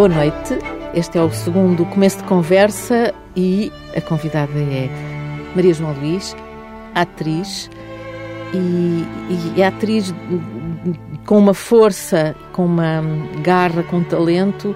Boa noite. Este é o segundo começo de conversa e a convidada é Maria João Luís, atriz e, e é atriz com uma força, com uma garra, com um talento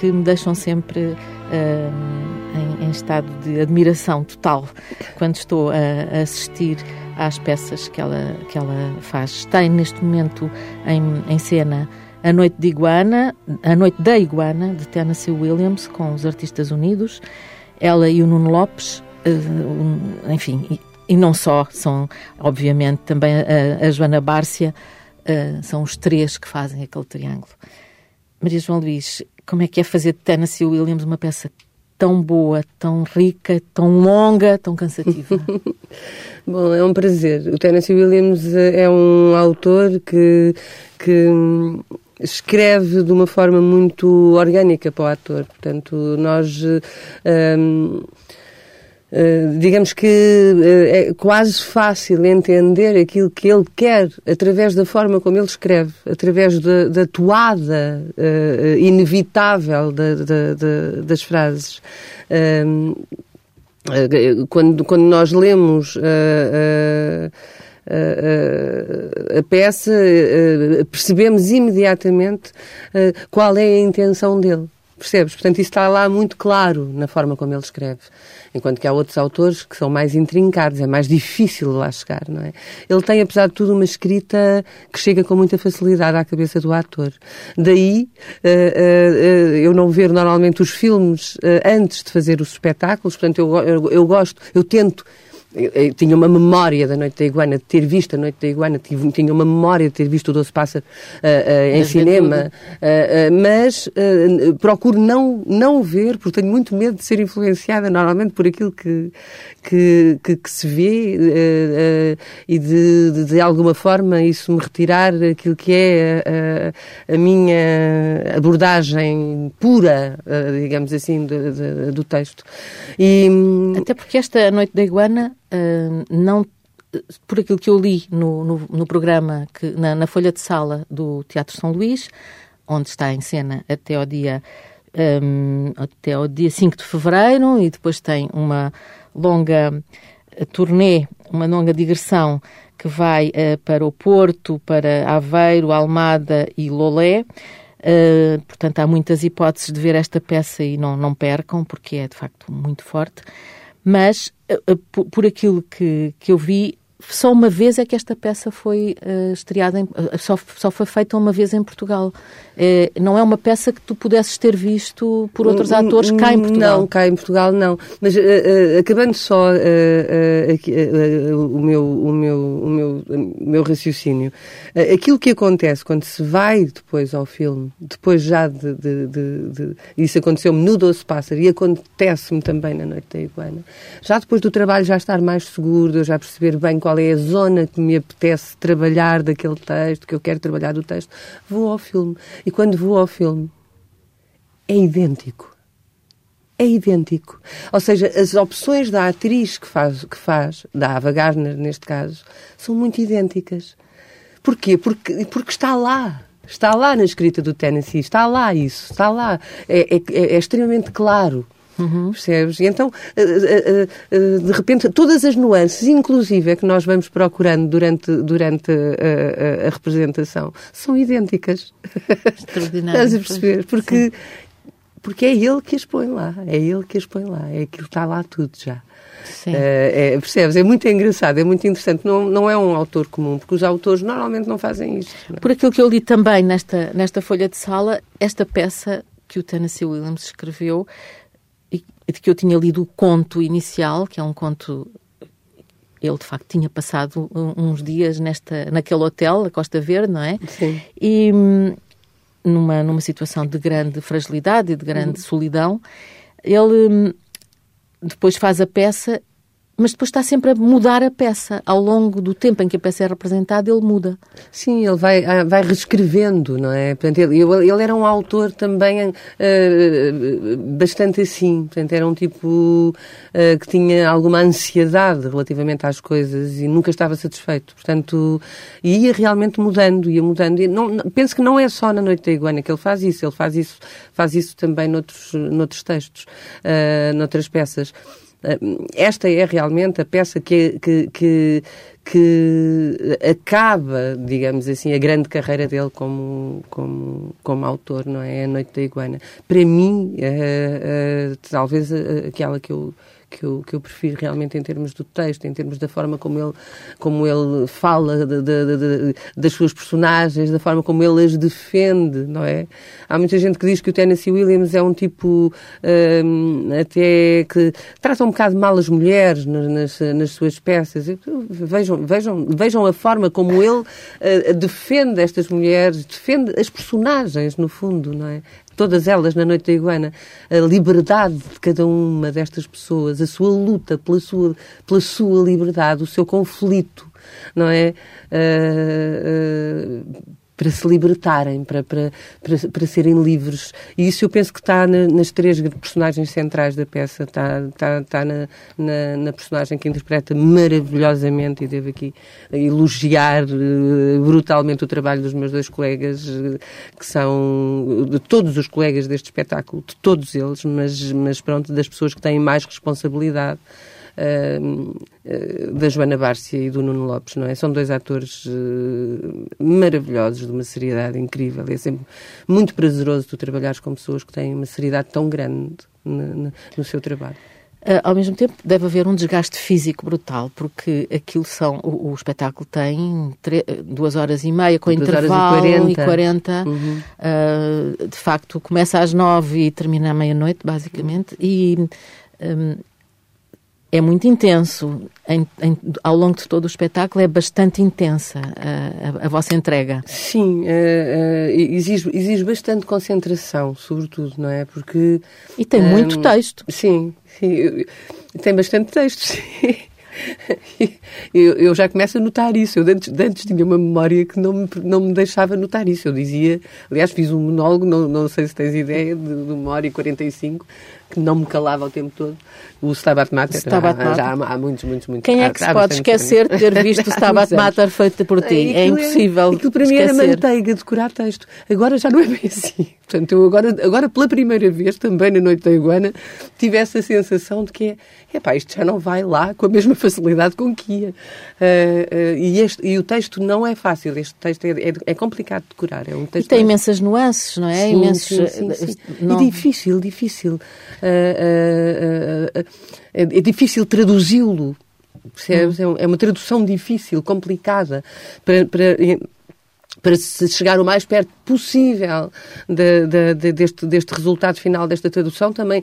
que me deixam sempre uh, em, em, estado de admiração total quando estou a, a, assistir às peças que ela, que ela faz. Tem neste momento em, em cena a Noite de Iguana, A Noite da Iguana, de Tennessee Williams, com os Artistas Unidos, ela e o Nuno Lopes, uh, enfim, e, não só, são obviamente também a, a Joana Bárcia, uh, são os três que fazem aquele triângulo. Maria João Luís, como é que é fazer de Tennessee Williams uma peça tão boa, tão rica, tão longa, tão cansativa? Bom, é um prazer. O Tennessee Williams é um autor que, que escreve de uma forma muito orgânica para o ator. Portanto, nós. Um, Uh, digamos que uh, é quase fácil entender aquilo que ele quer através da forma como ele escreve, através da, da toada uh, inevitável da, da, das frases. quando, quando nós lemos a, a, peça, percebemos imediatamente qual é a intenção dele. Percebes? Portanto, isso está lá muito claro na forma como ele escreve. Enquanto que há outros autores que são mais intrincados, é mais difícil lá chegar, não é? Ele tem, apesar de tudo, uma escrita que chega com muita facilidade à cabeça do ator. Daí, eu não ver normalmente os filmes antes de fazer os espetáculos, portanto, eu, eu, eu gosto, eu tento eu, tinha uma memória da Noite da Iguana, de ter visto a Noite da Iguana, tive, tinha uma memória de ter visto o Doce Pássaro uh, uh, em cinema, uh, mas procuro não, não ver, porque tenho muito medo de ser influenciada normalmente por aquilo que, que, que, que se vê e de, de, de, alguma forma isso me retirar aquilo que é a, a minha abordagem pura, digamos assim, do, do, do texto. E, Até porque esta Noite da Iguana uh, não por aquilo que eu li no, no, no programa, que, na, na, folha de sala do Teatro São Luís, onde está em cena até ao dia, um, até ao dia 5 de fevereiro, e depois tem uma longa turnê, uma longa digressão que vai uh, para o Porto, para Aveiro, Almada e Lolé. Uh, portanto, há muitas hipóteses de ver esta peça e não, não percam, porque é de facto muito forte. Mas, uh, por, por aquilo que, que eu vi, só uma vez é que esta peça foi uh, estreada, em, uh, só, só foi feita uma vez em Portugal. Uh, não é uma peça que tu pudesses ter visto por outros atores cá em Portugal? Não, cá em Portugal não. Mas acabando só aqui, o, meu, o, meu, o, meu, o meu raciocínio, aquilo que acontece quando se vai depois ao filme, depois já de. de, de, de isso aconteceu-me no Doce Pássaro e acontece-me também na Noite da Iguana, já depois do trabalho já estar mais seguro, eu já perceber bem qual é a zona que me apetece trabalhar daquele texto, que eu quero trabalhar do texto, vou ao filme. E quando vou ao filme, é idêntico. É idêntico. Ou seja, as opções da atriz que faz, que faz da Ava Gardner, neste caso, são muito idênticas. Porquê? Porque, porque está lá. Está lá na escrita do Tennessee, está lá isso, está lá. É, é, é extremamente claro. Uhum. Percebes? E então, eh, eh, eh, de repente, todas as nuances, inclusive, é que nós vamos procurando durante, durante a, a, a representação, são idênticas. Extraordinário. Estás a perceber? Porque, porque é ele que as põe lá. É ele que as põe lá. É aquilo que está lá tudo já. Sim. é, percebes? É muito engraçado, é muito interessante. Não, não é um autor comum, porque os autores normalmente não fazem isto. Não? É? Por aquilo que eu li também nesta, nesta folha de sala, esta peça que o Tennessee Williams escreveu de que eu tinha lido o conto inicial, que é um conto. Ele, de facto, tinha passado uns dias nesta, naquele hotel, a Costa Verde, não é? Sim. E hum, numa, numa situação de grande fragilidade e de grande uhum. solidão, ele hum, depois faz a peça mas depois está sempre a mudar a peça. Ao longo do tempo em que a peça é representada, ele muda. Sim, ele vai, ah, vai reescrevendo, não é? Portanto, ele, ele era um autor também uh, bastante assim. Portanto, era um tipo uh, que tinha alguma ansiedade relativamente às coisas e nunca estava satisfeito. Portanto, ia realmente mudando, ia mudando. Não, penso que não é só na Noite da Iguana que ele faz isso. Ele faz isso, faz isso também noutros, noutros textos, uh, noutras peças. Eh, esta é realmente a peça que, que, que, que, acaba, digamos assim, a grande carreira dele como, como, como autor, não é? A Noite da Iguana. Para mim, uh, uh, talvez aquela que eu que eu, que eu prefiro realmente em termos do texto, em termos da forma como ele, como ele fala de, de, de, das suas personagens, da forma como ele as defende, não é? Há muita gente que diz que o Tennessee Williams é um tipo um, até que trata um bocado mal as mulheres nas, nas suas peças. Vejam, vejam, vejam a forma como ele uh, defende estas mulheres, defende as personagens, no fundo, não é? Todas elas na Noite da Iguana, a liberdade de cada uma destas pessoas, a sua luta pela sua, pela sua liberdade, o seu conflito, não é? Uh, uh, para se libertarem, para, para, para, para, serem livres. E isso eu penso que está na, nas três personagens centrais da peça. Está, está, está na, na, na, personagem que interpreta maravilhosamente, e devo aqui elogiar uh, brutalmente o trabalho dos meus dois colegas, uh, que são de todos os colegas deste espetáculo, de todos eles, mas, mas pronto, das pessoas que têm mais responsabilidade. Uh, da Joana Bárcia e do Nuno Lopes, não é? São dois atores uh, maravilhosos, de uma seriedade incrível. É sempre muito prazeroso tu trabalhares com pessoas que têm uma seriedade tão grande no, no, seu trabalho. Uh, ao mesmo tempo, deve haver um desgaste físico brutal, porque aquilo são. O, o espetáculo tem duas horas e meia, com duas intervalo e 40. E 40 uhum. uh, de facto, começa às nove e termina à meia-noite, basicamente. E. Um, é muito intenso. Em, em, ao longo de todo o espetáculo é bastante intensa a, a, a vossa entrega. Sim, uh, uh, exige, exige bastante concentração, sobretudo, não é? Porque... E tem um, muito texto. Sim, sim, tem bastante texto, sim. eu, eu, já começo a notar isso. Eu antes, antes tinha uma memória que não me, não me deixava notar isso. Eu dizia, aliás, fiz um monólogo, não, não sei se tens ideia, de, de uma hora e 45, que não me calava o tempo todo. O Stabat Mater, Stabat Mater. já há, há, muitos, muitos, muitos. Quem é que se pode esquecer de ter visto o Stabat Mater feito por ti? É, é impossível. Aquilo para mim era manteiga, decorar texto. Agora já não é bem assim. Portanto, eu agora, agora pela primeira vez, também na Noite da Iguana, tive essa sensação de que é, epá, isto já não vai lá com a mesma facilidade com que ia. Uh, uh, e, este, e o texto não é fácil, este texto é, é, é complicado de decorar. É um texto e tem imensas nuances, não é? Sim, Imensos, sim, sim, sim. Não... E difícil, difícil. Uh, é difícil traduzi-lo. Percebes? Hum. É uma tradução difícil, complicada. Para, para, para se chegar o mais perto possível de, de, de, deste, deste resultado final desta tradução também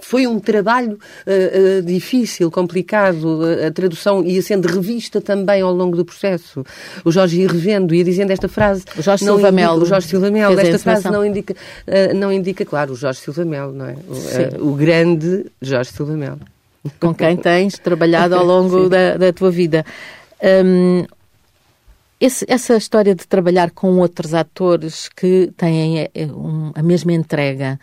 foi um trabalho uh, uh, difícil, complicado. A tradução ia sendo revista também ao longo do processo. O Jorge ia revendo, ia dizendo esta frase. O Jorge Silva Melo. O Jorge Silva Melo. Esta frase não indica, uh, não indica, claro, o Jorge Silva Melo, não é? O, o grande Jorge Silva Melo. Com quem tens trabalhado ao longo da, da tua vida. Um, esse, essa história de trabalhar com outros atores que têm eh, um, a mesma entrega.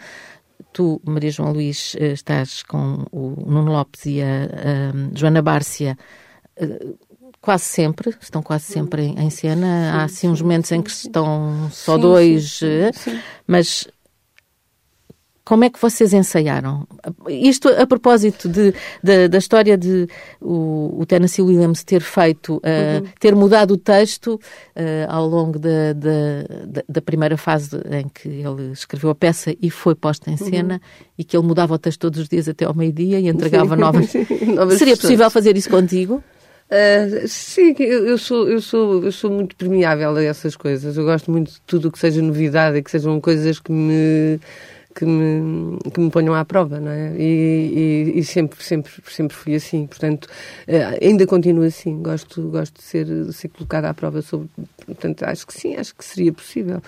Tu, Maria João Luís, eh, estás com o Nuno Lopes e a, a Joana Bárcia eh, quase sempre, estão quase sempre em, em cena. Sim, Há assim uns momentos em que estão só sim, dois, sim, mas como é que vocês ensaiaram? Isto a propósito de, de da história de o, o, Tennessee Williams ter feito, uh, uhum. ter mudado o texto uh, ao longo da, da, da, primeira fase em que ele escreveu a peça e foi posta em uhum. cena uhum. e que ele mudava o texto todos os dias até ao meio-dia e entregava Sim. novas. novas Seria possível fazer isso contigo? Uh, sim, eu, sou, eu, sou, eu sou muito permeável a essas coisas. Eu gosto muito de tudo o que seja novidade e que sejam coisas que me que me, que me ponham à prova, não é? E, e, e sempre, sempre, sempre fui assim. Portanto, eh, ainda continuo assim. Gosto, gosto de ser, de ser colocada à prova sobre. Portanto, acho que sim, acho que seria possível.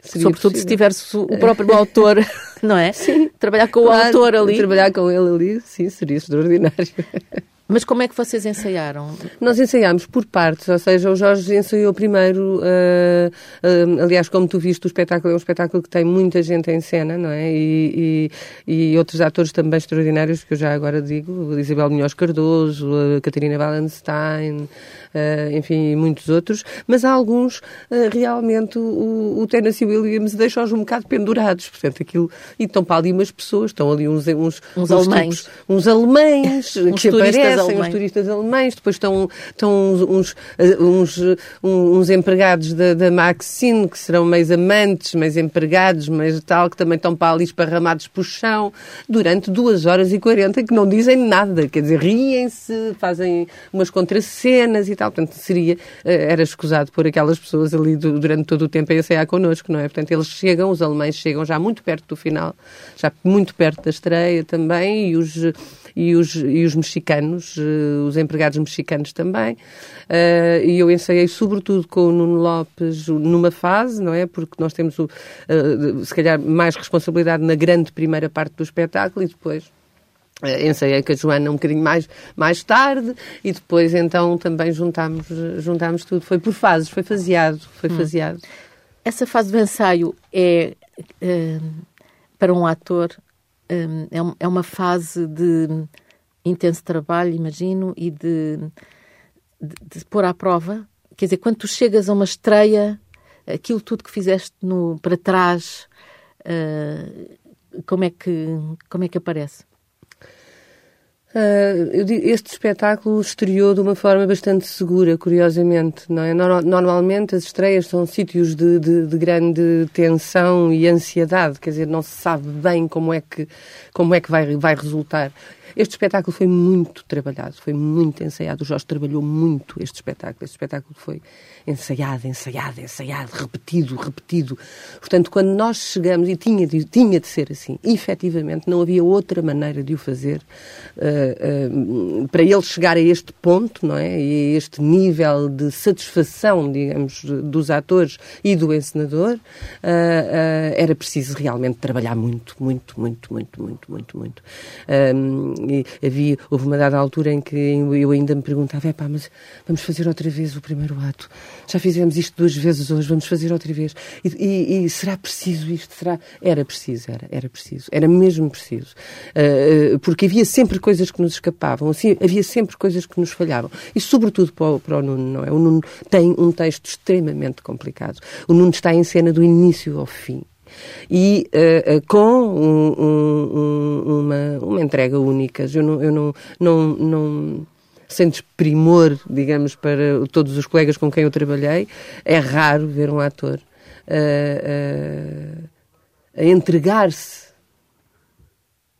Seria Sobretudo possível. se tivesse o próprio autor, não é? Sim. Trabalhar com claro, o autor ali. Trabalhar com ele ali, sim, seria extraordinário. Mas como é que vocês ensaiaram? Nós ensaiámos por partes, ou seja, o Jorge ensaiou primeiro, uh, uh, aliás, como tu viste, o espetáculo é um espetáculo que tem muita gente em cena, não é? E, e, e outros atores também extraordinários, que eu já agora digo, Isabel Munhoz Cardoso, a Catarina Wallenstein, uh, enfim, muitos outros, mas há alguns, realmente, o, o Tennessee Williams deixa-os um bocado pendurados, portanto, aquilo, e estão para ali umas pessoas, estão ali uns, uns, uns, uns alemães, tipos, uns alemães uns que aparecem, alemães. os turistas alemães, depois estão, estão uns, uns, uns, empregados da, da Maxine, que serão mais amantes, mais empregados, mais tal, que também estão para ali esparramados por chão, durante duas horas e quarenta, que não dizem nada, quer dizer, riem-se, fazem umas contracenas e tal, portanto, seria, eh, era escusado por aquelas pessoas ali durante todo o tempo a ensaiar connosco, não é? Portanto, eles chegam, os alemães chegam já muito perto do final, já muito perto da estreia também, e os, e os, e os mexicanos, uh, os empregados mexicanos também. Uh, e eu ensaiei sobretudo com o Nuno Lopes numa fase, não é? Porque nós temos, o, uh, se calhar, mais responsabilidade na grande primeira parte do espetáculo e depois ensaiei com a Joana um bocadinho mais, mais tarde e depois então também juntámos, juntámos tudo. Foi por fases, foi faseado, foi hum. faseado. Essa fase do ensaio é, para um ator, é, é uma fase de intenso trabalho, imagino, e de, de, de pôr à prova. Quer dizer, quando tu chegas a uma estreia, aquilo tudo que fizeste no, para trás, uh, como, é que, como é que aparece? Uh, este espetáculo estreou de uma forma bastante segura, curiosamente. Não é? Normalmente as estreias são sítios de, de, de, grande tensão e ansiedade, quer dizer, não se sabe bem como é que, como é que vai, vai resultar. Este espetáculo foi muito trabalhado, foi muito ensaiado. O Jorge trabalhou muito este espetáculo. Este espetáculo foi ensaiado, ensaiado, ensaiado, repetido, repetido. Portanto, quando nós chegamos, e tinha de, tinha de ser assim, efetivamente, não havia outra maneira de o fazer uh, uh, para ele chegar a este ponto, não é? E a este nível de satisfação, digamos, dos atores e do encenador, uh, era preciso realmente trabalhar muito, muito, muito, muito, muito, muito, muito. e havia, houve uma dada altura em que eu ainda me perguntava, é pá, mas vamos fazer outra vez o primeiro ato já fizemos isto duas vezes hoje, vamos fazer outra vez. E, e, e será preciso isto? Será? Era preciso, era, era preciso, era mesmo preciso. Uh, porque havia sempre coisas que nos escapavam, assim, havia sempre coisas que nos falhavam. E sobretudo para o, para o Nuno, não é? O Nuno tem um texto extremamente complicado. O Nuno está em cena do início ao fim e uh, uh, com um, um, uma, uma entrega única. Eu não, eu não, não, não sem desprimor, digamos, para todos os colegas com quem eu trabalhei, é raro ver um ator uh, a entregar-se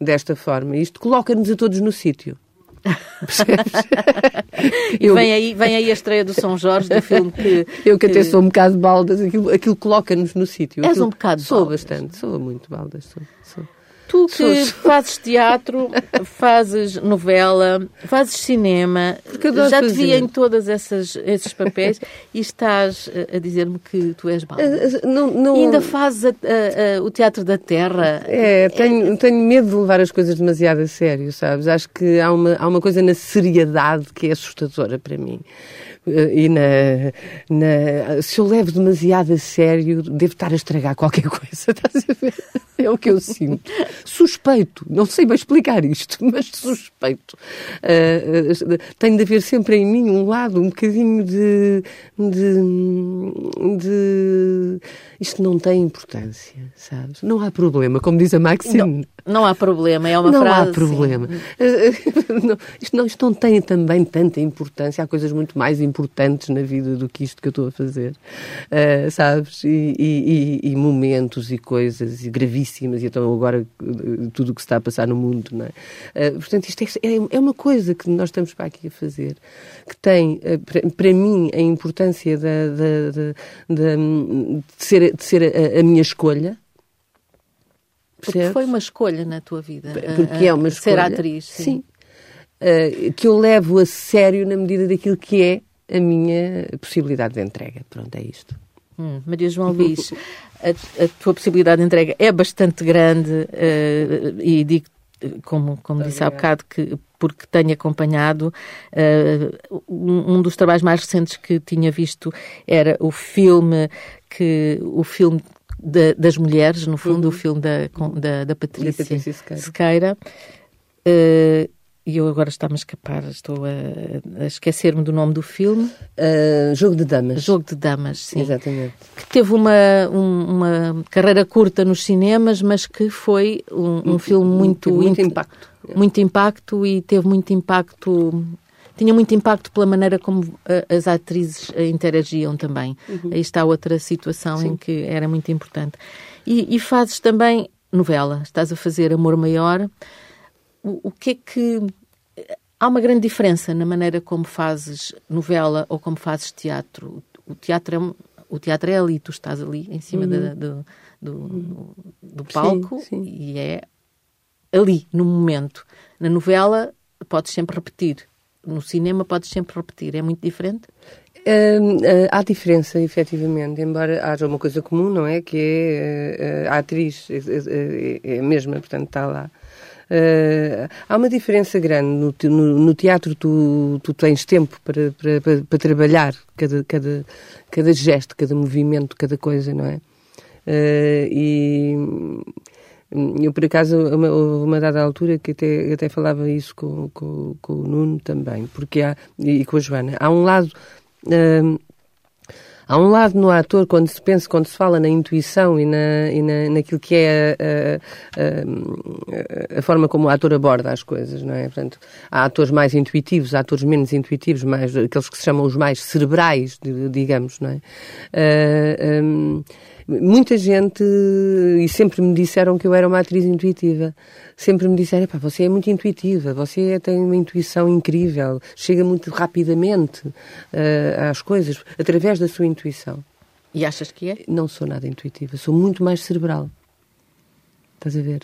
desta forma. Isto coloca-nos a todos no sítio. E vem aí, vem aí a estreia do São Jorge, do filme que. Eu que, que... até sou um bocado baldas, aquilo, aquilo coloca-nos no sítio. És um bocado Sou baldas. bastante, sou muito baldas. Sou, sou. Tu que fazes teatro, fazes novela, fazes cinema, já te vi em todos esses papéis e estás a dizer-me que tu és balda. Eh, eh, não, não... Ainda fazes a, a, a, o teatro da terra. É, tenho, é... tenho medo de levar as coisas demasiado a sério, sabes? Acho que há uma, há uma coisa na seriedade que é assustadora para mim e na, na, se eu levo demasiado a sério, devo estar a estragar qualquer coisa, estás a ver? É o que eu sinto. Suspeito, não sei bem explicar isto, mas suspeito. Uh, uh, tem de haver sempre em mim um lado, um bocadinho de, de, de. Isto não tem importância, sabes? Não há problema, como diz a Maxine. Não, não há problema, é uma não frase. Não há problema. não, isto, não, isto não tem também tanta importância, há coisas muito mais importantes na vida do que isto que eu estou a fazer, uh, sabes? E, e, e, e momentos e coisas e gravíssimas gravíssimas e então agora eh, tudo o que se está a passar no mundo, não é? Uh, portanto, isto é, é, é, uma coisa que nós estamos para aqui a fazer, que tem, uh, para, para, mim, a importância da, da, da, de ser, de ser a, a minha escolha, porque foi uma escolha na tua vida. Porque é uma escolha. Ser atriz. Sim. sim. Uh, que eu levo a sério na medida daquilo que é a minha possibilidade de entrega. Pronto, é isto. Hum, Maria João Luís, a, a, tua possibilidade de entrega é bastante grande uh, e digo como, como disse há bocado, que, porque tenho acompanhado. Uh, um, dos trabalhos mais recentes que tinha visto era o filme que o filme de, das mulheres, no fundo, uhum. o filme da, da, da Patrícia, Patrícia Sequeira. Sequeira. Uh, e eu agora está-me a escapar, estou a, a esquecer-me do nome do filme. Uh, Jogo de Damas. Jogo de Damas, sim. Exatamente. Que teve uma, um, uma carreira curta nos cinemas, mas que foi um, um filme muito... Muito impacto. Muito impacto e teve muito impacto... Tinha muito impacto pela maneira como as atrizes interagiam também. Uhum. Aí está outra situação sim. em que era muito importante. E, e fazes também novela. Estás a fazer Amor Maior o, o que é que. Há uma grande diferença na maneira como fazes novela ou como fazes teatro. O teatro é, o teatro é ali, tu estás ali em cima uhum. do, do, do, palco sim, sim. e é ali, no momento. Na novela podes sempre repetir, no cinema podes sempre repetir. É muito diferente? Uh, uh, há diferença, efetivamente, embora haja uma coisa comum, não é? Que é uh, a atriz é, a mesma, portanto está lá. Uh, há uma diferença grande. No, no, no teatro tu, tu, tens tempo para, para, para, para, trabalhar cada, cada, cada gesto, cada movimento, cada coisa, não é? Uh, e eu, por acaso, uma, uma dada altura que até, até falava isso com, com, com o Nuno também, porque há, e com a Joana, há um lado. Uh, Há um lado no ator, quando se pensa, quando se fala na intuição e, na, e na, naquilo que é a, a, a, forma como o ator aborda as coisas, não é? Portanto, há atores mais intuitivos, há atores menos intuitivos, mais, aqueles que se chamam os mais cerebrais, digamos, não é? Uh, um, muita gente, e sempre me disseram que eu era uma atriz intuitiva, sempre me disseram, pá, você é muito intuitiva, você tem uma intuição incrível, chega muito rapidamente uh, às coisas, através da sua intuição. E achas que é? Não sou nada intuitiva, sou muito mais cerebral. Estás a ver?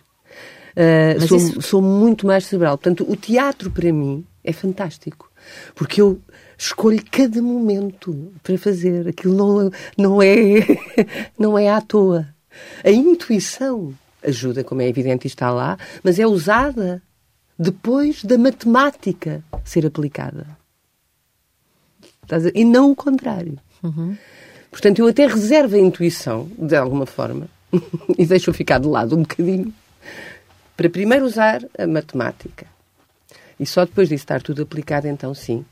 Uh, sou, isso... sou muito mais cerebral. Portanto, o teatro para mim é fantástico. Porque eu escolho cada momento para fazer. Aquilo não, não, é, não é à toa. A intuição ajuda, como é evidente, está lá, mas é usada depois da matemática ser aplicada. E não o contrário. Uhum. Portanto, eu até reservo a intuição, de alguma forma, e deixo ficar de lado um bocadinho, para primeiro usar a matemática. E só depois disso estar tudo aplicado, então sim,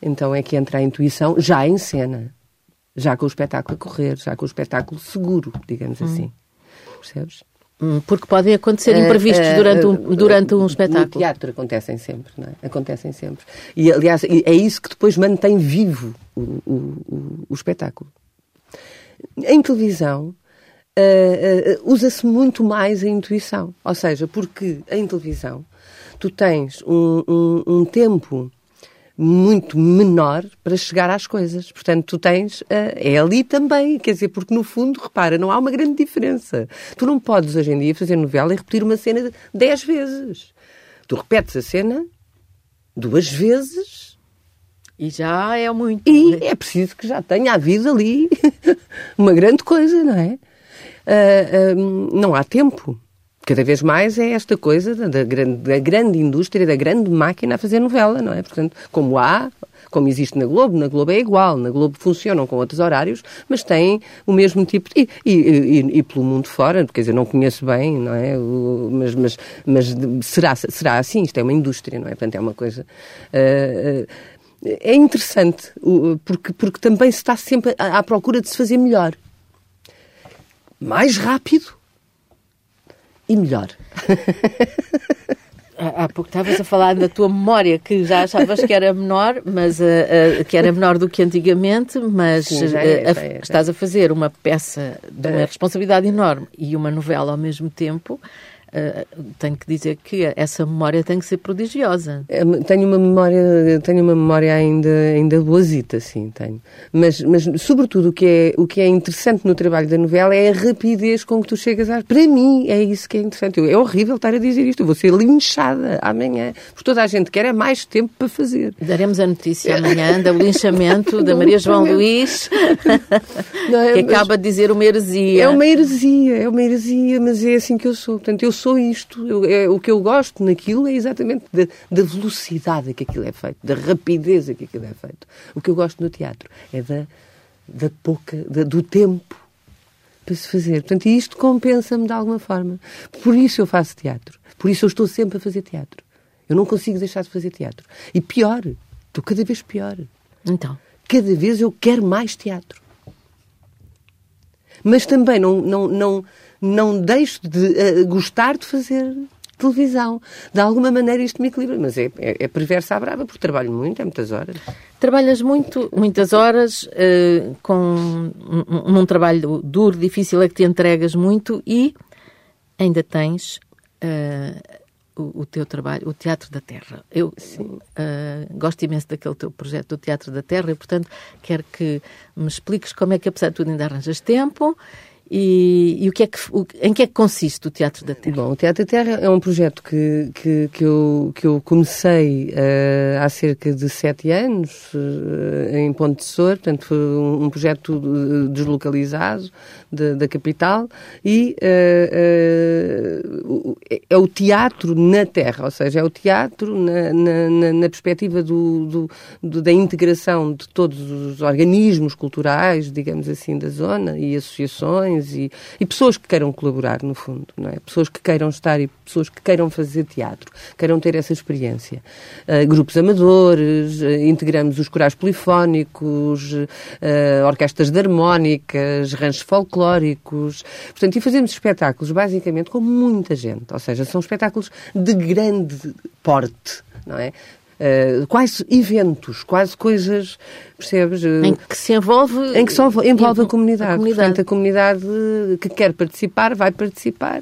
então é que entra a intuição já em cena, já com o espetáculo a correr, já com o espetáculo seguro, digamos hum. assim. Percebes? Hum, porque podem acontecer uh, imprevistos uh, durante, um, durante um espetáculo. No teatro acontecem sempre, não é? Acontecem sempre. E, aliás, é isso que depois mantém vivo o, o, o, o espetáculo. Em televisão, uh, usa-se muito mais a intuição. Ou seja, porque em televisão tu tens um, um, um tempo muito menor para chegar às coisas. Portanto, tu tens. Uh, é ali também. Quer dizer, porque no fundo, repara, não há uma grande diferença. Tu não podes hoje em dia fazer novela e repetir uma cena dez vezes. Tu repetes a cena duas vezes. E já é muito. E é preciso que já tenha havido ali uma grande coisa, não é? Uh, uh, não há tempo cada vez mais é esta coisa da, da, grande, da grande indústria, da grande máquina a fazer novela, não é? Portanto, como há, como existe na Globo, na Globo é igual, na Globo funcionam com outros horários, mas têm o mesmo tipo de... E, e, e, pelo mundo fora, quer dizer, não conheço bem, não é? O, mas, mas, mas será, será assim? Isto é uma indústria, não é? Portanto, é uma coisa... Uh, uh, é interessante, porque, porque também se está sempre à procura de se fazer melhor. Mais rápido, e melhor. Há pouco estavas a falar da tua memória, que já achavas que era menor, mas uh, uh, que era menor do que antigamente, mas Sim, é, é, é, estás a fazer uma peça de uma responsabilidade enorme e uma novela ao mesmo tempo. Uh, tenho que dizer que essa memória tem que ser prodigiosa. Tenho uma memória, tenho uma memória ainda, ainda boazita, sim, tenho. Mas, mas sobretudo o que, é, o que é interessante no trabalho da novela é a rapidez com que tu chegas a... Para mim é isso que é interessante. É horrível estar a dizer isto. Eu vou ser linchada amanhã. Porque toda a gente quer é mais tempo para fazer. Daremos a notícia amanhã do linchamento da Maria João Luís, é, que acaba de dizer uma heresia. É uma heresia, é uma heresia, mas é assim que eu sou. Portanto, eu sou isto. Eu, é, o que eu gosto naquilo é exatamente da, da velocidade a que aquilo é feito, da rapidez a que aquilo é feito. O que eu gosto no teatro é da, da pouca, da, do tempo para se fazer. Portanto, isto compensa-me de alguma forma. Por isso eu faço teatro. Por isso eu estou sempre a fazer teatro. Eu não consigo deixar de fazer teatro. E pior, estou cada vez pior. Então? Cada vez eu quero mais teatro. Mas também não, não, não, não deixo de uh, gostar de fazer televisão. De alguma maneira isto me equilibra. Mas é, é, é perversa à brava, porque trabalho muito, é muitas horas. Trabalhas muito, muitas horas, uh, com um, um, trabalho duro, difícil, é que te entregas muito e ainda tens uh, o, o, teu trabalho, o Teatro da Terra. Eu uh, gosto imenso daquele teu projeto do Teatro da Terra e, portanto, quero que me expliques como é que, apesar de tudo, ainda arranjas tempo e, e, o que é que, o, em que é que consiste o Teatro da Terra? Bom, o Teatro da Terra é um projeto que, que, que, eu, que eu comecei uh, há cerca de sete anos uh, em Ponte de Sor, portanto foi um, um projeto deslocalizado de, da capital e uh, é o teatro na Terra, ou seja, é o teatro na, na, na perspectiva do, do, do, da integração de todos os organismos culturais, digamos assim, da zona e associações e, e, pessoas que queiram colaborar, no fundo, não é? Pessoas que queiram estar e pessoas que queiram fazer teatro, queiram ter essa experiência. Uh, grupos amadores, uh, integramos os corais polifónicos, uh, orquestras de harmónicas, ranchos folclóricos, portanto, e fazemos espetáculos basicamente com muita gente, ou seja, são espetáculos de grande porte, não é? Uh, quase eventos, quase coisas, percebes? Uh, em que se envolve... Em que envolve a comunidade. a comunidade. Portanto, a comunidade que quer participar vai participar.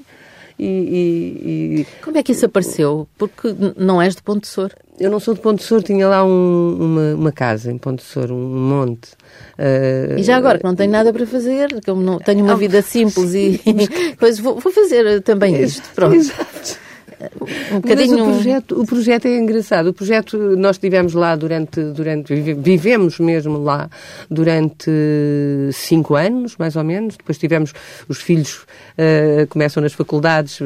E, e, e... Como é que isso apareceu? Porque não és de Ponte de Sor. Eu não sou de Ponte de Sor, tinha lá um, uma, uma, casa em Ponte de Sor, um monte. Uh... E já agora que não tenho nada para fazer, como não, tenho uma vida simples e coisas, vou, vou fazer também isto. Pronto. Exato um bocadinho... Mas o projeto, o projeto é engraçado. O projeto, nós estivemos lá durante, durante, vivemos mesmo lá durante cinco anos, mais ou menos. Depois tivemos, os filhos uh, começam nas faculdades, uh,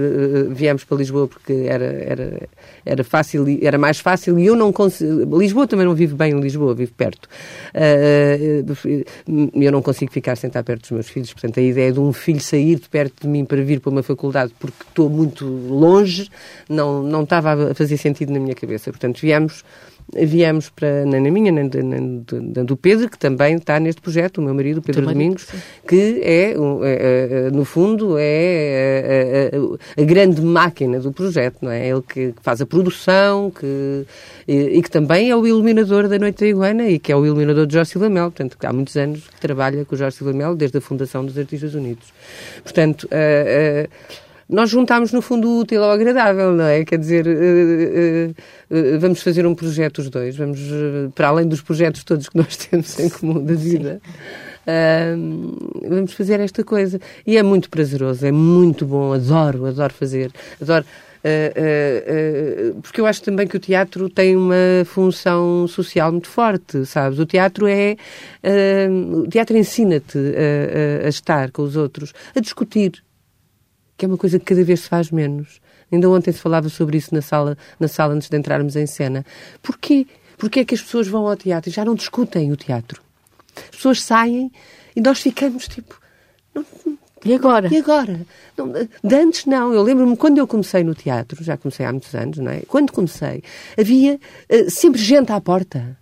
viemos para Lisboa porque era, era, era fácil, era mais fácil e eu não consigo, Lisboa também não vive bem em Lisboa, vive perto. Uh, eu não consigo ficar sentar perto dos meus filhos, portanto a ideia de um filho sair de perto de mim para vir para uma faculdade porque estou muito longe, não, não estava a fazer sentido na minha cabeça. Portanto, viemos viemos para, nem na minha, nem, do Pedro, que também está neste projeto, o meu marido, Pedro Domingos, que é, é, é, no fundo, é a, é, é, a, grande máquina do projeto, não é? Ele que faz a produção que, e, e, que também é o iluminador da Noite da Iguana e que é o iluminador de Jorge Silamel, portanto, há muitos anos que trabalha com o Jorge Silamel desde a fundação dos Artistas Unidos. Portanto, uh, uh, nós juntámos, no fundo, o útil ao agradável, não é? Quer dizer, uh, uh, uh, vamos fazer um projeto os dois, vamos, para além dos projetos todos que nós temos em comum da vida, vamos fazer esta coisa. E é muito prazeroso, é muito bom, adoro, adoro fazer, adoro. porque eu acho também que o teatro tem uma função social muito forte, sabes? O teatro é. o teatro ensina-te a, a estar com os outros, a discutir, que é uma coisa que cada vez se faz menos. Ainda ontem se falava sobre isso na sala, na sala antes de entrarmos em cena. Porquê? Porquê é que as pessoas vão ao teatro e já não discutem o teatro? As pessoas saem e nós ficamos tipo. Não, e agora? E agora? Não, de antes não. Eu lembro-me quando eu comecei no teatro, já comecei há muitos anos, não é? Quando comecei, havia uh, sempre gente à porta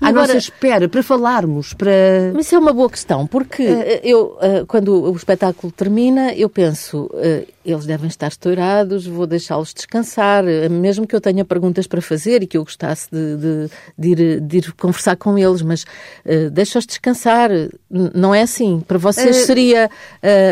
à agora, nossa espera para falarmos, para... Mas isso é uma boa questão, porque uh, eu, uh, quando o espetáculo termina, eu penso, uh, eles devem estar estourados, vou deixá-los descansar, mesmo que eu tenha perguntas para fazer e que eu gostasse de, de, de, ir, de ir, conversar com eles, mas uh, deixa-os descansar. Não é assim. Para vocês seria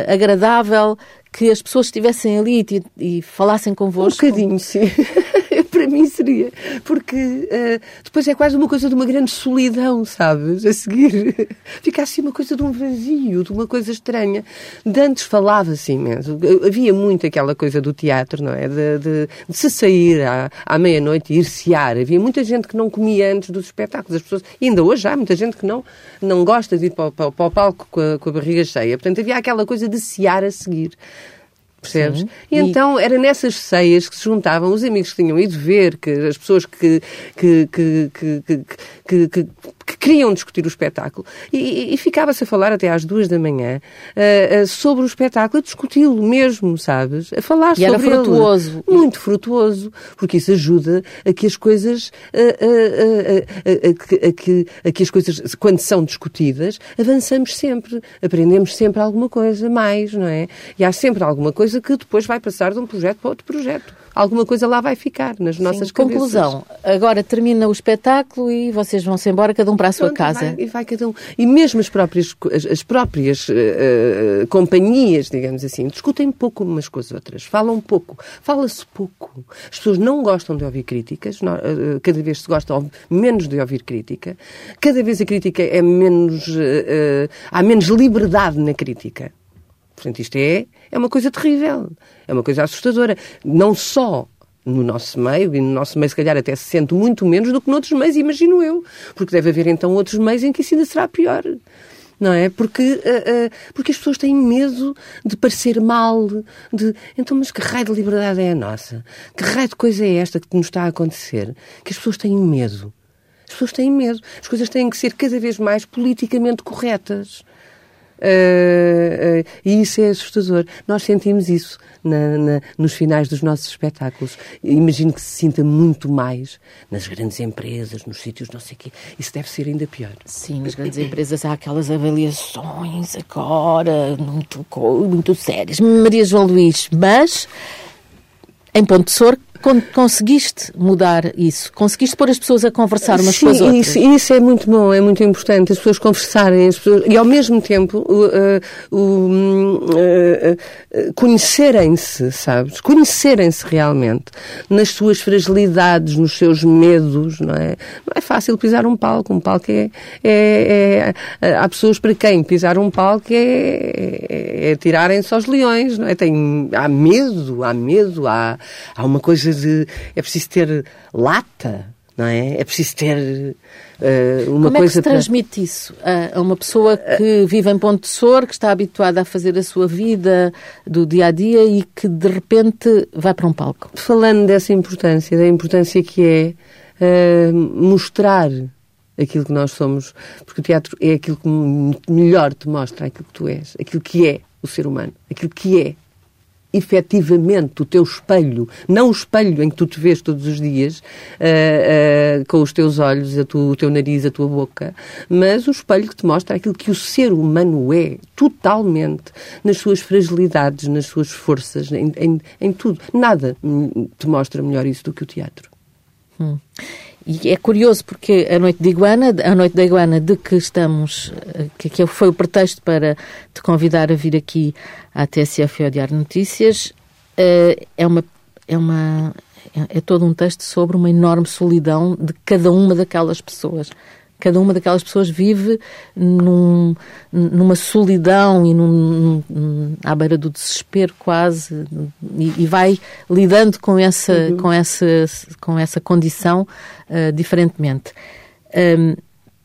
agradável que as pessoas estivessem ali e, e falassem convosco? Um bocadinho, sim. para mim seria. Porque uh, depois é quase uma coisa de uma grande solidão, sabes? A seguir. Fica assim uma coisa de um vazio, de uma coisa estranha. De antes falava assim mesmo. Havia muito aquela coisa do teatro, não é? De, de, de se sair à, à meia-noite e ir sear. Havia muita gente que não comia antes dos espetáculos. As pessoas, e ainda hoje há muita gente que não, não gosta de ir para, para, para o palco com a, com a barriga cheia. Portanto, havia aquela coisa de sear a seguir. Percebes? Sim. E, então era nessas ceias que se juntavam os amigos que tinham ido ver, que as pessoas que, que, que, que, que que queriam discutir o espetáculo. E, e ficava-se a falar até às duas da manhã uh, uh, sobre o espetáculo, a discuti-lo mesmo, sabes? A falar e sobre era frutuoso. Ele. Muito frutuoso, porque isso ajuda a que as coisas, a, a, a, que, a que as coisas, quando são discutidas, avançamos sempre, aprendemos sempre alguma coisa mais, não é? E há sempre alguma coisa que depois vai passar de um projeto para outro projeto alguma coisa lá vai ficar nas nossas Sim, Conclusão, agora termina o espetáculo e vocês vão-se embora, cada um para a sua Pronto, casa. Vai, e vai cada um. E mesmo as próprias, as, as próprias uh, uh, companhias, digamos assim, discutem pouco umas com as outras, falam pouco, fala-se pouco. As pessoas não gostam de ouvir críticas, não, uh, cada vez se gostam menos de ouvir crítica, cada vez a crítica é menos. há menos liberdade na crítica. Portanto, isto é, é uma coisa terrível, é uma coisa assustadora. Não só no nosso meio, e no nosso meio se calhar até se sente muito menos do que noutros meios, imagino eu. Porque deve haver então outros meios em que isso ainda será pior. Não é? Porque, uh, uh, porque as pessoas têm medo de parecer mal, de... Então, mas que raio de liberdade é a nossa? Que raio de coisa é esta que nos está a acontecer? Que as pessoas têm medo. As pessoas têm medo. As coisas têm que ser cada vez mais politicamente corretas. Uh, uh, e isso é assustador. Nós sentimos isso na, na, nos finais dos nossos espetáculos. Imagino que se sinta muito mais nas grandes empresas, nos sítios não sei o quê. Isso deve ser ainda pior. Sim, nas grandes empresas há aquelas avaliações agora muito, muito sérias. Maria João Luís, mas em Ponte Sor conseguiste mudar isso? Conseguiste pôr as pessoas a conversar umas Sim, com as outras? Isso, isso é muito bom, é muito importante, as pessoas conversarem as pessoas, e ao mesmo tempo uh, uh, uh, conhecerem-se, sabes? Conhecerem-se realmente nas suas fragilidades, nos seus medos, não é? Não é fácil pisar um palco, um palco é, é, é há pessoas para quem pisar um palco é, é, é tirarem-se aos leões, não é? Tem, há medo, há medo, há, há uma coisa de. É preciso ter lata, não é? É preciso ter uh, uma Como coisa. Como é que se transmite para... isso a uma pessoa que vive em Ponte Sor, que está habituada a fazer a sua vida do dia a dia e que de repente vai para um palco? Falando dessa importância, da importância que é uh, mostrar aquilo que nós somos, porque o teatro é aquilo que melhor te mostra aquilo que tu és, aquilo que é o ser humano, aquilo que é efetivamente o teu espelho, não o espelho em que tu te vês todos os dias, uh, uh, com os teus olhos, tu, o teu nariz, a tua boca, mas o espelho que te mostra aquilo que o ser humano é, totalmente, nas suas fragilidades, nas suas forças, em, em, em tudo. Nada te mostra melhor isso do que o teatro. Hum. E é curioso porque a Noite de Iguana, a Noite da Iguana de que estamos, que, foi o pretexto para te convidar a vir aqui à TSF e ao Diário Notícias, eh, é uma, é uma, é, é todo um texto sobre uma enorme solidão de cada uma daquelas pessoas. Cada uma daquelas pessoas vive num, numa solidão e num, num, à beira do desespero quase e, e vai lidando com essa, uhum. com essa, com essa condição uh, diferentemente. Um,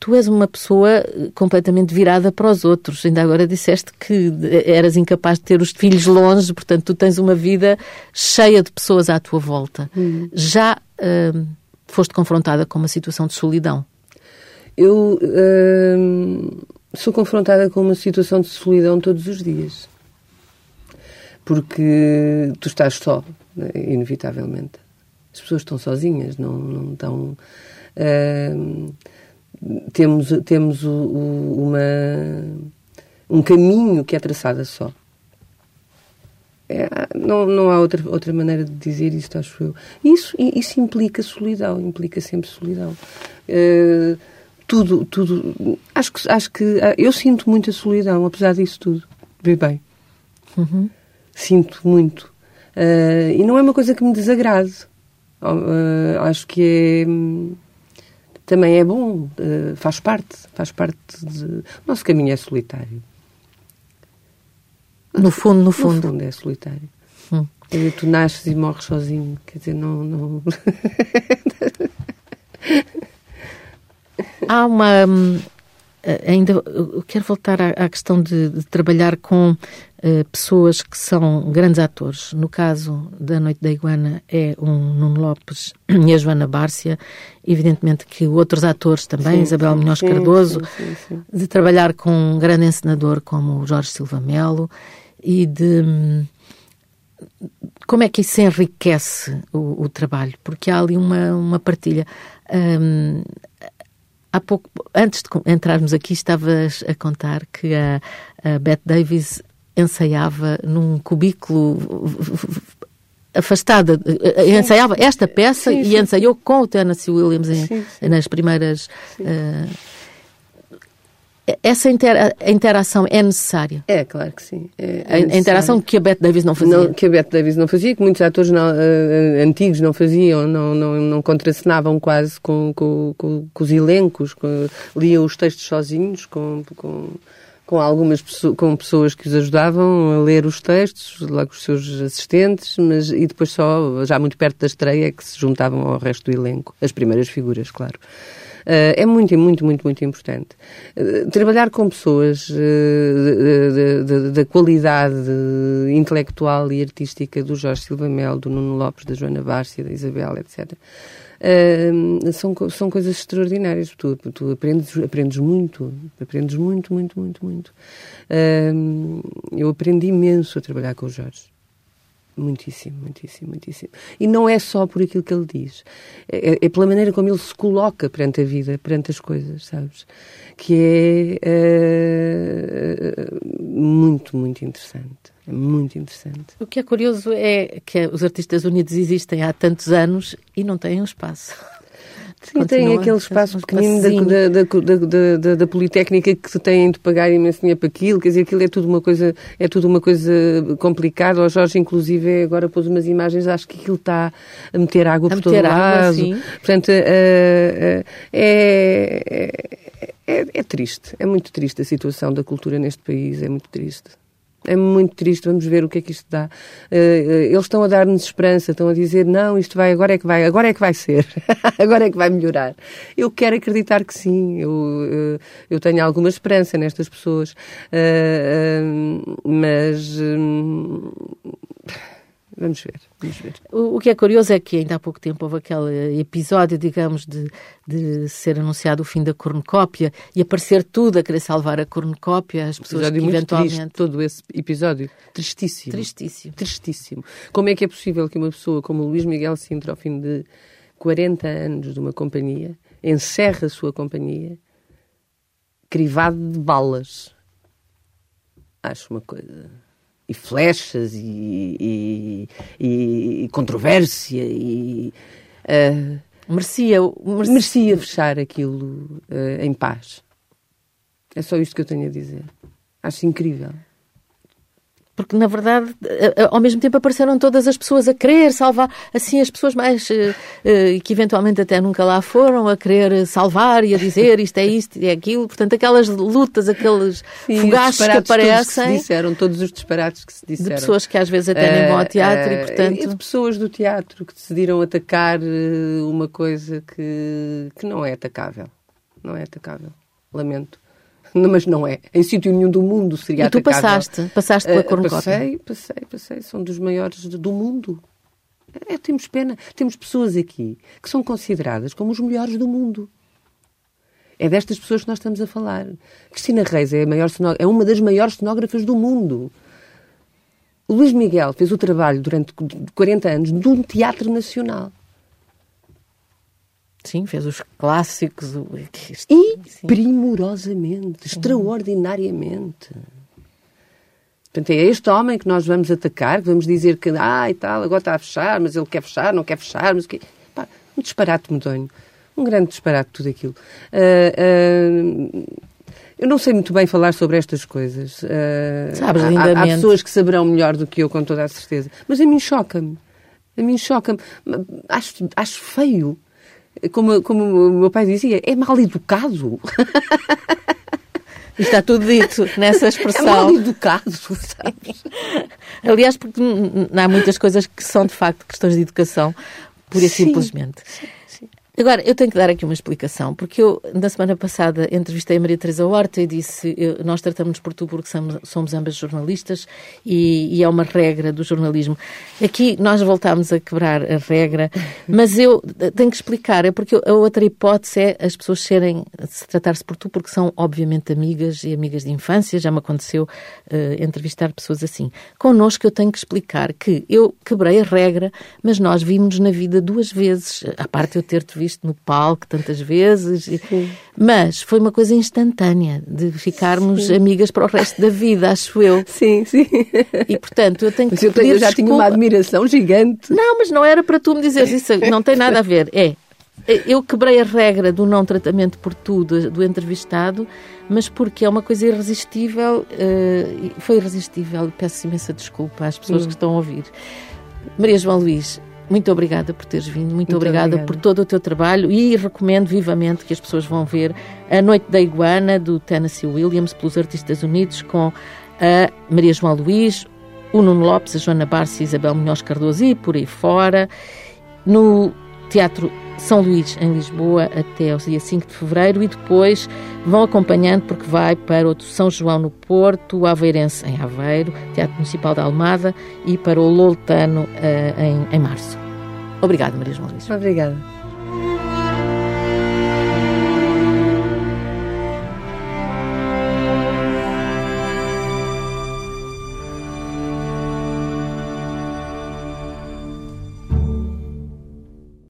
tu és uma pessoa completamente virada para os outros. Ainda agora disseste que eras incapaz de ter os filhos longe, portanto, tu tens uma vida cheia de pessoas à tua volta. Uhum. Já uh, foste confrontada com uma situação de solidão? Eu uh, sou confrontada com uma situação de solidão todos os dias. Porque tu estás só, né, inevitavelmente. As pessoas estão sozinhas, não, não estão. Uh, temos temos o, o, uma, um caminho que é traçado só. É, não, não há outra, outra maneira de dizer isto, acho eu. Isso, isso implica solidão, implica sempre solidão. Uh, tudo, tudo. Acho que, acho que ah, eu sinto muita solidão, apesar disso tudo. Vê bem. Uhum. Sinto muito. Uh, e não é uma coisa que me desagrade. Uh, acho que é. Também é bom, uh, faz parte, faz parte de. O nosso caminho é solitário. No fundo, no fundo. No fundo é solitário. Hum. Tu nasces e morres sozinho, quer dizer, não. não... Há uma. Hum, ainda eu quero voltar à, questão de, de, trabalhar com uh, pessoas que são grandes atores. No caso da Noite da Iguana é o um Nuno Lopes e a Joana Bárcia. Evidentemente que outros atores também, sim, Isabel Munhoz Cardoso, sim, de trabalhar com um grande encenador como o Jorge Silva Melo e de como é que isso enriquece o, o trabalho? Porque há ali uma, uma partilha. Um, há pouco, antes de entrarmos aqui, estavas a contar que a, a Bette Davis ensaiava num cubículo afastada, sim. ensaiava esta peça sim, sim. e ensaiou com o Tennessee Williams em, nas primeiras uh, essa intera interação é necessária? É, claro que sim. É, é a, interação que a Bette Davis não fazia? Não, que a Bette Davis não fazia, que muitos atores não, uh, antigos não faziam, não, não, não contracenavam quase com, com, com, com os elencos, com, liam os textos sozinhos, com, com, com algumas pessoas, com pessoas que os ajudavam a ler os textos, lá com os seus assistentes, mas e depois só, já muito perto da estreia, é que se juntavam ao resto do elenco, as primeiras figuras, claro. Uh, é muito, muito, muito, muito importante. Uh, trabalhar com pessoas uh, da qualidade intelectual e artística do Jorge Silva Mel, do Nuno Lopes, da Joana Bárcia, da Isabel, etc. são, são coisas extraordinárias. Tu, tu aprendes, aprendes muito, aprendes muito, muito, muito, muito. eu aprendi imenso a trabalhar com o Jorge. Muitíssimo, muitíssimo, muitíssimo. E não é só por aquilo que ele diz, é, é pela maneira como ele se coloca perante a vida, perante as coisas, sabes? Que é uh, muito, muito interessante. É muito interessante. O que é curioso é que os artistas unidos existem há tantos anos e não têm um espaço. Sim, tem aquele espaço pequenino da, da, da, da, Politécnica que têm de pagar imenso dinheiro para aquilo, quer dizer, aquilo é tudo uma coisa, é tudo uma coisa complicada. O Jorge, inclusive, agora pôs umas imagens, acho que aquilo está a meter água por todo lado. Portanto, é, é, é, é triste, é muito triste a situação da cultura neste país, é muito triste. É muito triste, vamos ver o que é que isto dá. Uh, eles estão a dar-nos esperança, estão a dizer, não, isto vai, agora é que vai, agora é que vai ser, agora é que vai melhorar. Eu quero acreditar que sim, eu, uh, eu tenho alguma esperança nestas pessoas, mas hum, Vamos ver, vamos ver. O, o, que é curioso é que ainda há pouco tempo houve aquele episódio, digamos, de, de ser anunciado o fim da cornucópia e aparecer tudo a querer salvar a cornucópia, as pessoas que eventualmente... Triste, todo esse episódio. Tristíssimo. Tristíssimo. Tristíssimo. Como é que é possível que uma pessoa como o Luís Miguel Sintra, ao fim de 40 anos de uma companhia, encerre a sua companhia crivado de balas? Acho uma coisa e flechas e, e, e, controvérsia e uh, merecia, merecia, merecia fechar aquilo uh, em paz. É só isto que eu tenho a dizer. Acho incrível porque na verdade ao mesmo tempo apareceram todas as pessoas a querer salvar, assim as pessoas mais uh, uh, que eventualmente até nunca lá foram a querer salvar e a dizer isto é isto e é aquilo, portanto aquelas lutas, aqueles Sim, fogachos que aparecem. Que se disseram, todos os disparates que se disseram. De pessoas que às vezes até nem vão ao teatro uh, e portanto... E de pessoas do teatro que decidiram atacar uma coisa que, que não é atacável. Não é atacável. Lamento mas não é. Em sítio nenhum do mundo seria E tu atacável. passaste? Passaste pela uh, cornucópia? Passei, passei, passei. São dos maiores do mundo. É, temos pena. Temos pessoas aqui que são consideradas como os melhores do mundo. É destas pessoas que nós estamos a falar. Cristina Reis é, a maior é uma das maiores cenógrafas do mundo. O Luís Miguel fez o trabalho durante 40 anos de um teatro nacional. Sim, fez os clássicos. E sim. primorosamente, extraordinariamente. Portanto, é este homem que nós vamos atacar, que vamos dizer que, ah, e tal, agora está a fechar, mas ele quer fechar, não quer fechar, mas o? Pá, um disparate medonho. Um grande disparate tudo aquilo. Uh, uh, eu não sei muito bem falar sobre estas coisas. Uh, Sabes, há, há pessoas que saberão melhor do que eu, com toda a certeza. Mas a mim choca-me. A mim choca-me. Acho, acho feio como, como o meu pai dizia, é mal educado. Está tudo dito nessa expressão. É mal educado, sabes? Aliás, porque há muitas coisas que são de facto questões de educação, pura e simplesmente. Agora, eu tenho que dar aqui uma explicação, porque eu, na semana passada, entrevistei a Maria Teresa Horta e disse: eu, nós tratamos-nos por tu porque somos, somos ambas jornalistas e, e, é uma regra do jornalismo. Aqui nós voltámos a quebrar a regra, mas eu tenho que explicar, é porque a outra hipótese é as pessoas serem, se tratar-se por tu porque são, obviamente, amigas e amigas de infância, já me aconteceu uh, entrevistar pessoas assim. Connosco, eu tenho que explicar que eu quebrei a regra, mas nós vimos na vida duas vezes, a parte eu ter-te visto no palco tantas vezes. Sim. Mas foi uma coisa instantânea de ficarmos sim. amigas para o resto da vida, acho eu. Sim, sim. E portanto eu tenho mas que. Eu, tenho, eu já desculpa. tinha uma admiração gigante. Não, mas não era para tu me dizeres isso, não tem nada a ver. É. Eu quebrei a regra do não tratamento por tudo do entrevistado, mas porque é uma coisa irresistível, uh, foi irresistível, peço imensa desculpa às pessoas hum. que estão a ouvir. Maria João Luís, muito obrigada por teres vindo, muito, muito obrigada, obrigada, por todo o teu trabalho e recomendo vivamente que as pessoas vão ver A Noite da Iguana, do Tennessee Williams, pelos Artistas Unidos, com a Maria João Luís, o Nuno Lopes, a Joana Barça e a Isabel Munhoz Cardoso e por aí fora. No Teatro São Luís, em Lisboa, até ao dia 5 de fevereiro, e depois vão acompanhando, porque vai para o São João no Porto, o Aveirense em Aveiro, Teatro Municipal da Almada, e para o Loltano uh, em, em março. Obrigada, Maria João Luís. Obrigada.